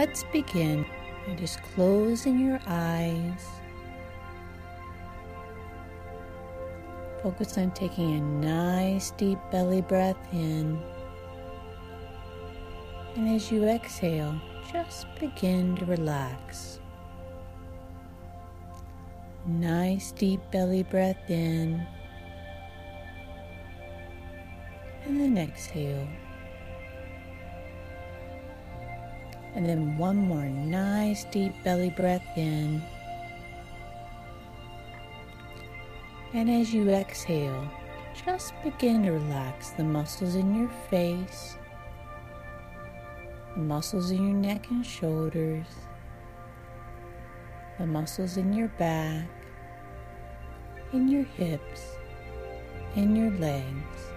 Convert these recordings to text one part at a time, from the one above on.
Let's begin by just closing your eyes. Focus on taking a nice deep belly breath in. And as you exhale, just begin to relax. Nice deep belly breath in. And then exhale. And then one more nice deep belly breath in. And as you exhale, just begin to relax the muscles in your face, the muscles in your neck and shoulders, the muscles in your back, in your hips, in your legs,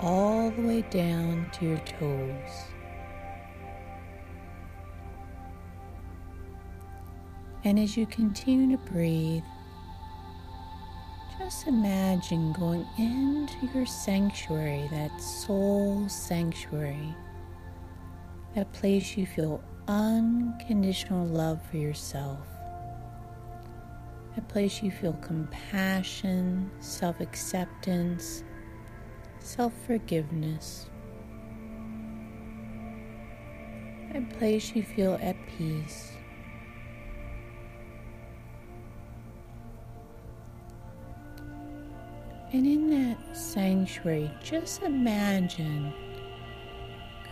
all the way down to your toes. And as you continue to breathe, just imagine going into your sanctuary, that soul sanctuary, that place you feel unconditional love for yourself, a place you feel compassion, self acceptance, self forgiveness, a place you feel at peace. And in that sanctuary, just imagine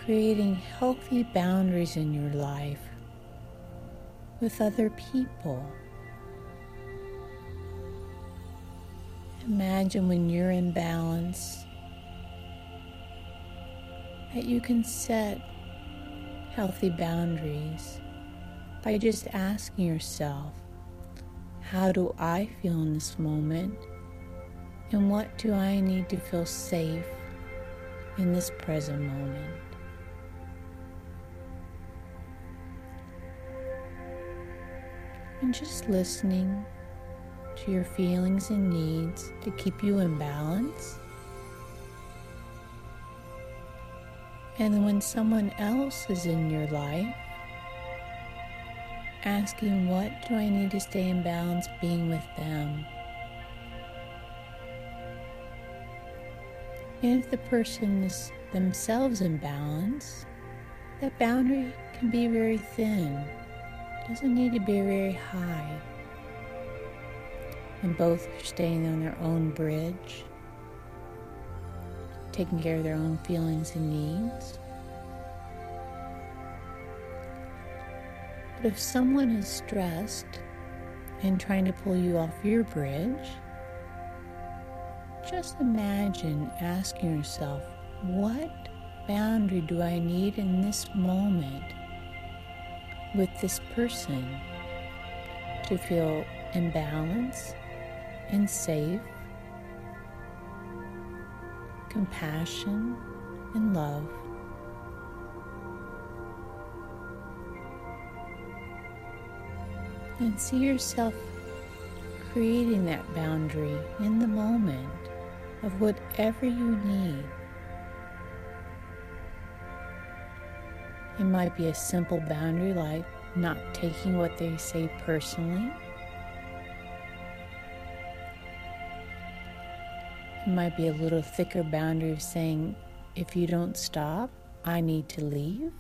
creating healthy boundaries in your life with other people. Imagine when you're in balance that you can set healthy boundaries by just asking yourself, How do I feel in this moment? And what do I need to feel safe in this present moment? And just listening to your feelings and needs to keep you in balance. And when someone else is in your life, asking, What do I need to stay in balance being with them? And if the person is themselves in balance, that boundary can be very thin. It doesn't need to be very high. And both are staying on their own bridge, taking care of their own feelings and needs. But if someone is stressed and trying to pull you off your bridge, just imagine asking yourself, what boundary do I need in this moment with this person to feel in balance and safe, compassion and love? And see yourself creating that boundary in the moment of whatever you need. It might be a simple boundary like not taking what they say personally. It might be a little thicker boundary of saying, if you don't stop, I need to leave.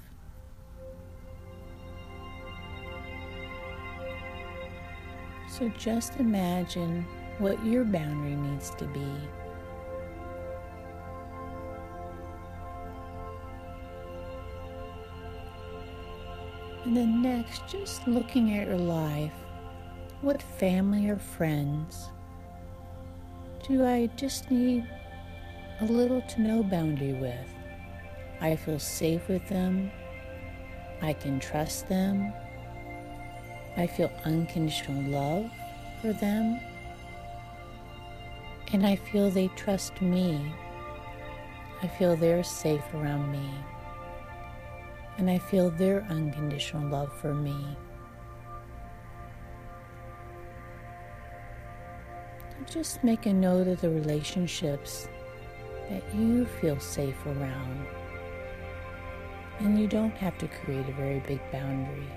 So just imagine what your boundary needs to be. And then next, just looking at your life, what family or friends do I just need a little to no boundary with? I feel safe with them. I can trust them. I feel unconditional love for them. And I feel they trust me. I feel they're safe around me and I feel their unconditional love for me. Just make a note of the relationships that you feel safe around. And you don't have to create a very big boundary.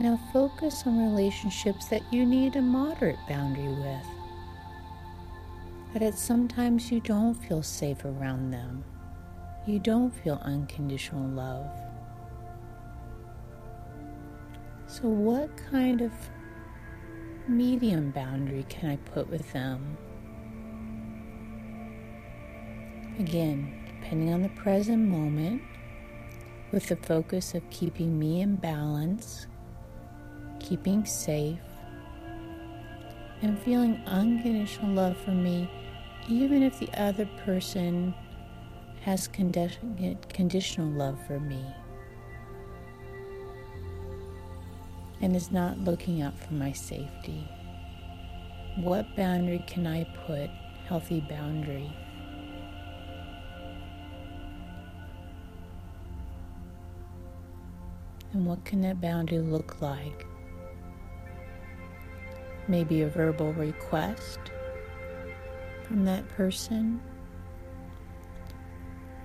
Now focus on relationships that you need a moderate boundary with. That sometimes you don't feel safe around them. You don't feel unconditional love. So, what kind of medium boundary can I put with them? Again, depending on the present moment, with the focus of keeping me in balance keeping safe, and feeling unconditional love for me, even if the other person has condi- conditional love for me and is not looking out for my safety. What boundary can I put? Healthy boundary. And what can that boundary look like? Maybe a verbal request from that person,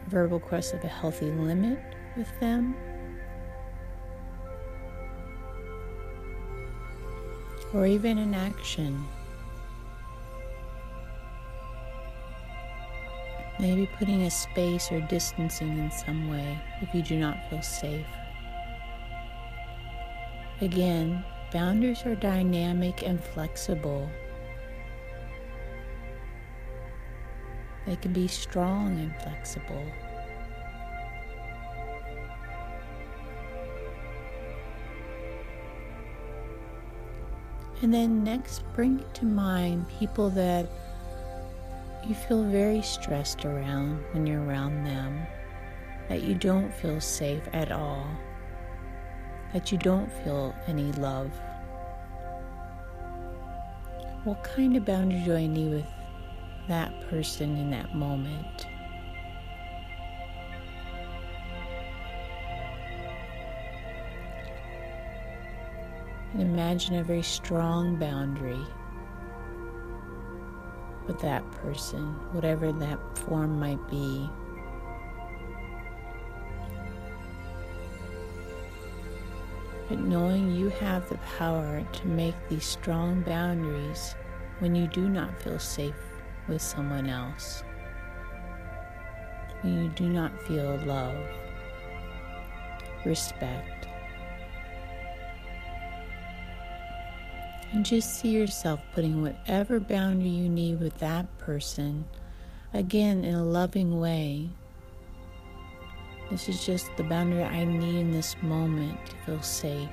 a verbal request of a healthy limit with them. Or even an action. Maybe putting a space or distancing in some way if you do not feel safe. Again, Boundaries are dynamic and flexible. They can be strong and flexible. And then next, bring to mind people that you feel very stressed around when you're around them, that you don't feel safe at all that you don't feel any love? What kind of boundary do I need with that person in that moment? And imagine a very strong boundary with that person, whatever that form might be. But knowing you have the power to make these strong boundaries when you do not feel safe with someone else, when you do not feel love, respect. And just see yourself putting whatever boundary you need with that person, again in a loving way, this is just the boundary I need in this moment to feel safe,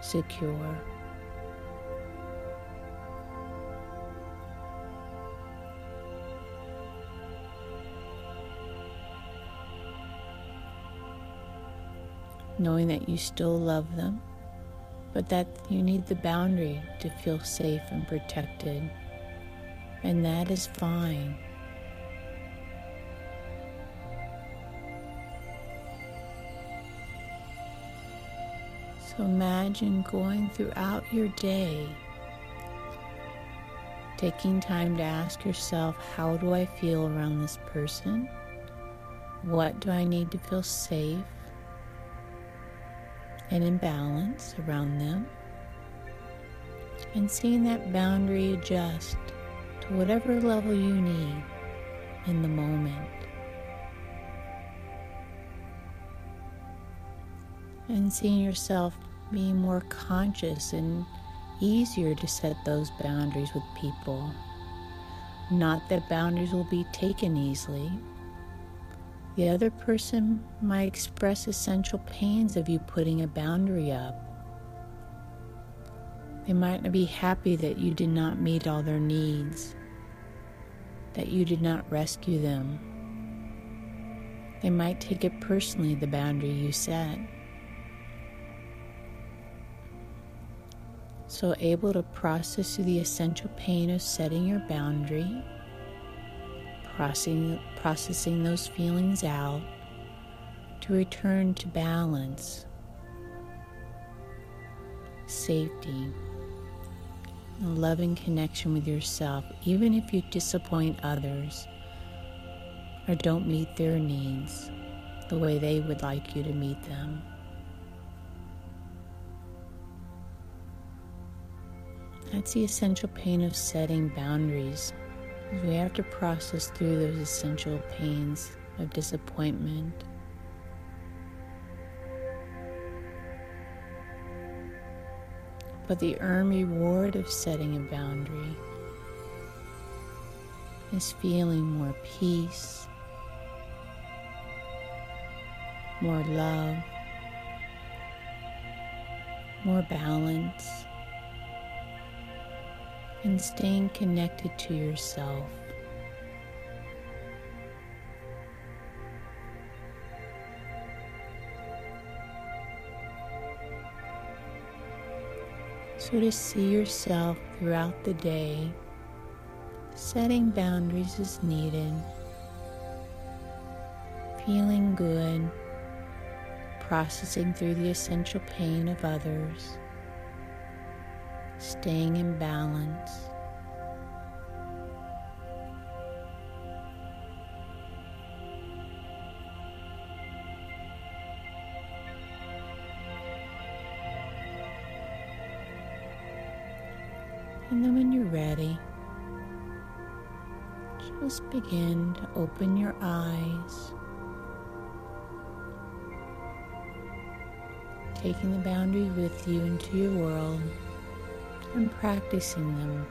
secure. Knowing that you still love them, but that you need the boundary to feel safe and protected. And that is fine. Imagine going throughout your day, taking time to ask yourself, how do I feel around this person? What do I need to feel safe and in balance around them? And seeing that boundary adjust to whatever level you need in the moment. And seeing yourself being more conscious and easier to set those boundaries with people. Not that boundaries will be taken easily. The other person might express essential pains of you putting a boundary up. They might not be happy that you did not meet all their needs, that you did not rescue them. They might take it personally, the boundary you set. So, able to process through the essential pain of setting your boundary, processing, processing those feelings out to return to balance, safety, a loving connection with yourself, even if you disappoint others or don't meet their needs the way they would like you to meet them. That's the essential pain of setting boundaries. We have to process through those essential pains of disappointment. But the earned reward of setting a boundary is feeling more peace, more love, more balance and staying connected to yourself. So, to see yourself throughout the day, setting boundaries as needed, feeling good, processing through the essential pain of others staying in balance. And then when you're ready, just begin to open your eyes. Taking the boundaries with you into your world and practicing them